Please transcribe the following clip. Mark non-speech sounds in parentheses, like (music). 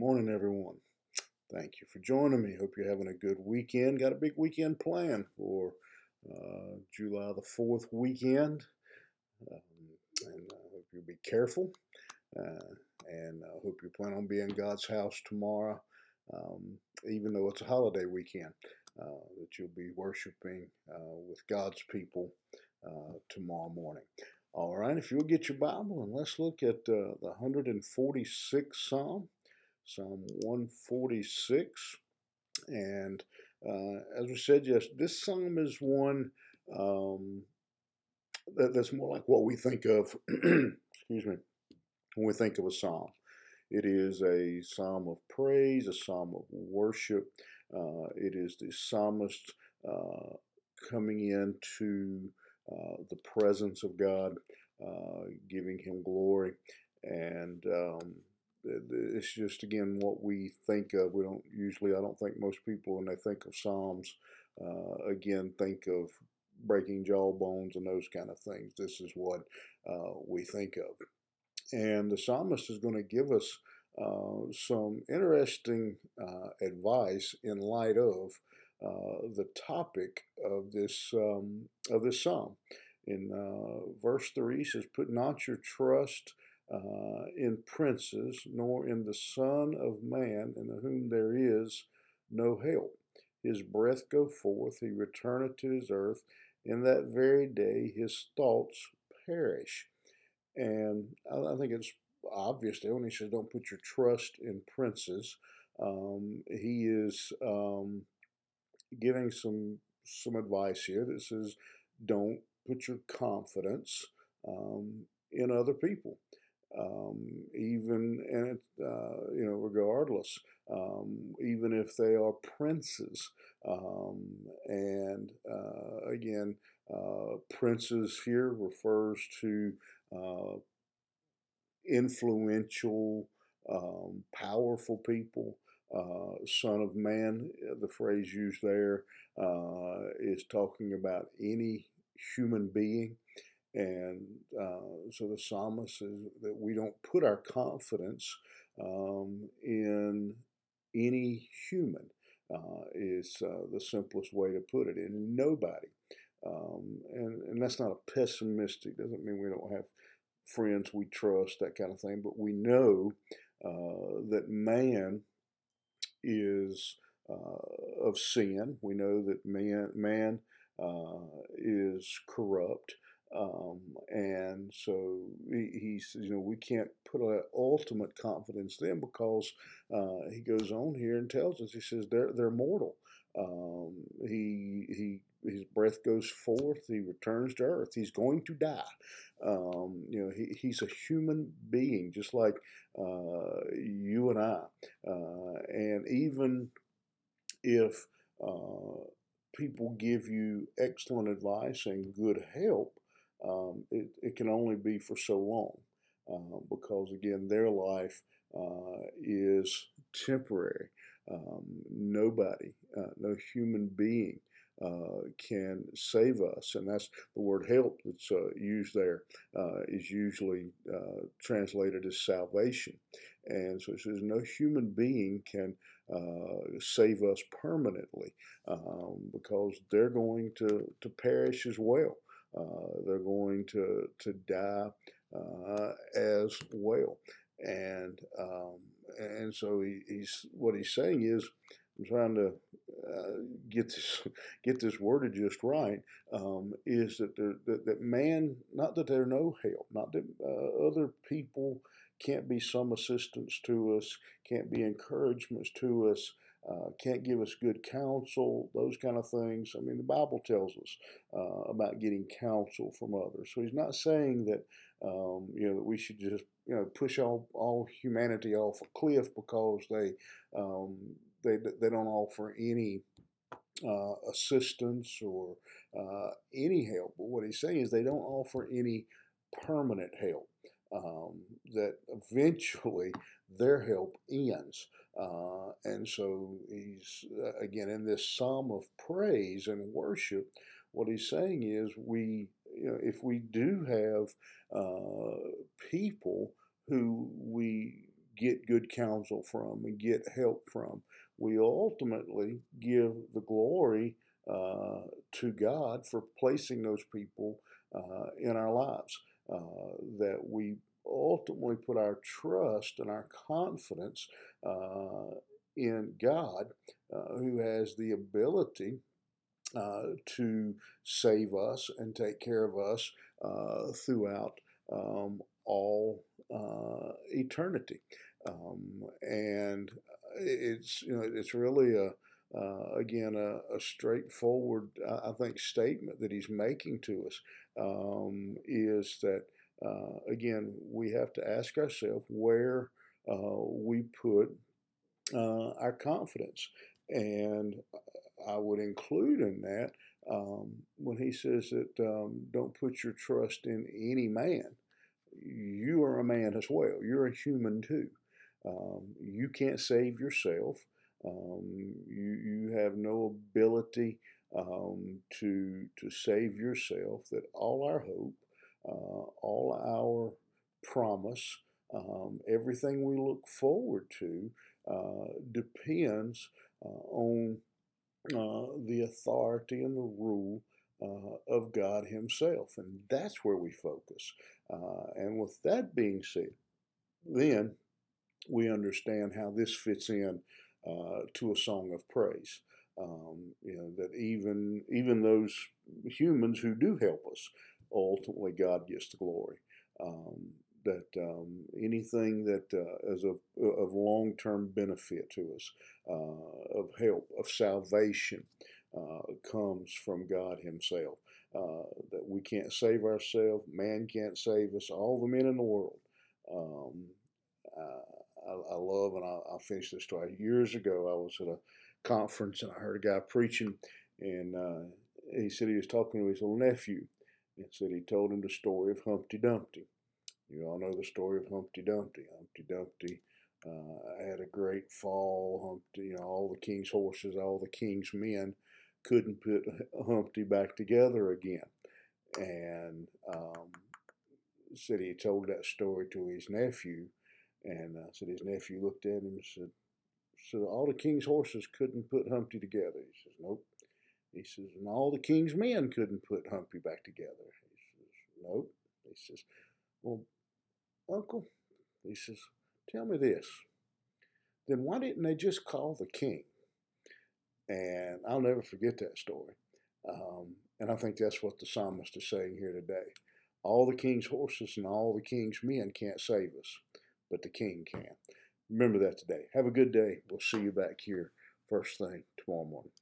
morning, everyone. Thank you for joining me. Hope you're having a good weekend. Got a big weekend plan for uh, July the 4th weekend. Um, and I hope you'll be careful. Uh, and I hope you plan on being God's house tomorrow, um, even though it's a holiday weekend, uh, that you'll be worshiping uh, with God's people uh, tomorrow morning. All right, if you'll get your Bible and let's look at uh, the 146th Psalm. Psalm 146. And uh, as we said, yes, this psalm is one um, that, that's more like what we think of, (clears throat) excuse me, when we think of a psalm. It is a psalm of praise, a psalm of worship. Uh, it is the psalmist uh, coming into uh, the presence of God, uh, giving him glory. And um, it's just again what we think of. We don't usually. I don't think most people when they think of Psalms, uh, again think of breaking jawbones and those kind of things. This is what uh, we think of, and the psalmist is going to give us uh, some interesting uh, advice in light of uh, the topic of this um, of this psalm. In uh, verse three, he says, "Put not your trust." In princes, nor in the Son of Man, in whom there is no help. His breath go forth, he returneth to his earth. In that very day his thoughts perish. And I, think it's obvious there when he says, Don't put your trust in princes. Um, he is um, giving some some advice here that says, Don't put your confidence um, in other people um, even and uh, you know regardless um, even if they are princes um, and uh, again uh, princes here refers to uh, influential um, powerful people uh, son of man the phrase used there uh, is talking about any human being and uh, so the psalmist says that we don't put our confidence um, in any human, uh, is uh, the simplest way to put it, in nobody. Um, and, and that's not a pessimistic, doesn't mean we don't have friends we trust, that kind of thing, but we know uh, that man is uh, of sin. We know that man, man uh, is corrupt. Um, and so he, he, says, you know, we can't put an ultimate confidence then because uh, he goes on here and tells us, he says, they're, they're mortal. Um, he, he, his breath goes forth, he returns to earth, he's going to die. Um, you know, he, he's a human being, just like uh, you and I. Uh, and even if uh, people give you excellent advice and good help, um, it, it can only be for so long uh, because, again, their life uh, is temporary. Um, nobody, uh, no human being uh, can save us, and that's the word help that's uh, used there uh, is usually translated as salvation. And so it says, no human being can uh, save us permanently um, because they're going to, to perish as well. Uh, they're going to to die uh, as well, and um, and so he, he's what he's saying is I'm trying to uh, get this (laughs) get this worded just right. Um, is that, there, that that man, not that there's no help, not that uh, other people can't be some assistance to us, can't be encouragements to us, uh, can't give us good counsel, those kind of things. I mean, the Bible tells us uh, about getting counsel from others. So he's not saying that um, you know that we should just you know push all all humanity off a cliff because they um, they they don't offer any uh, assistance or uh, any help. But what he's saying is they don't offer any permanent help. Um, that eventually their help ends. Uh, and so he's, uh, again, in this psalm of praise and worship, what he's saying is we, you know, if we do have uh, people who we get good counsel from and get help from. We ultimately give the glory uh, to God for placing those people uh, in our lives. Uh, that we ultimately put our trust and our confidence uh, in God, uh, who has the ability uh, to save us and take care of us uh, throughout um, all eternity. Um, and it's you know it's really a uh, again a, a straightforward I think statement that he's making to us um, is that uh, again, we have to ask ourselves where uh, we put uh, our confidence. And I would include in that um, when he says that um, don't put your trust in any man. You are a man as well. You're a human too. Um, you can't save yourself. Um, you, you have no ability um, to, to save yourself, that all our hope uh, all our promise, um, everything we look forward to uh, depends uh, on uh, the authority and the rule uh, of God Himself. And that's where we focus. and with that being said, then we understand how this fits in to a song of praise. Um, you know that even even those humans who do help us ultimately God gets the glory. Um, that um, anything that uh, is of, of long term benefit to us, uh, of help, of salvation, uh, comes from God Himself. Uh, that we can't save ourselves, man can't save us, all the men in the world. Um, I, I, love, and I'll, I'll finish this story. Years ago, I was at a conference and I heard a guy preaching, and uh, he said he was talking to his little nephew and said he told him the story of Humpty Dumpty. You all know the story of Humpty Dumpty. Humpty Dumpty uh, had a great fall. Humpty, you know, all the king's horses, all the king's men couldn't put Humpty back together again. And um, said he told that story to his nephew, and uh, said his nephew looked at him and said, "So all the king's horses couldn't put Humpty together." He says, "Nope." He says, and all the king's men couldn't put Humpty back together. He says, nope. He says, well, Uncle, he says, tell me this. Then why didn't they just call the king? And I'll never forget that story. Um, and I think that's what the psalmist is saying here today. All the king's horses and all the king's men can't save us, but the king can. Remember that today. Have a good day. We'll see you back here first thing tomorrow morning.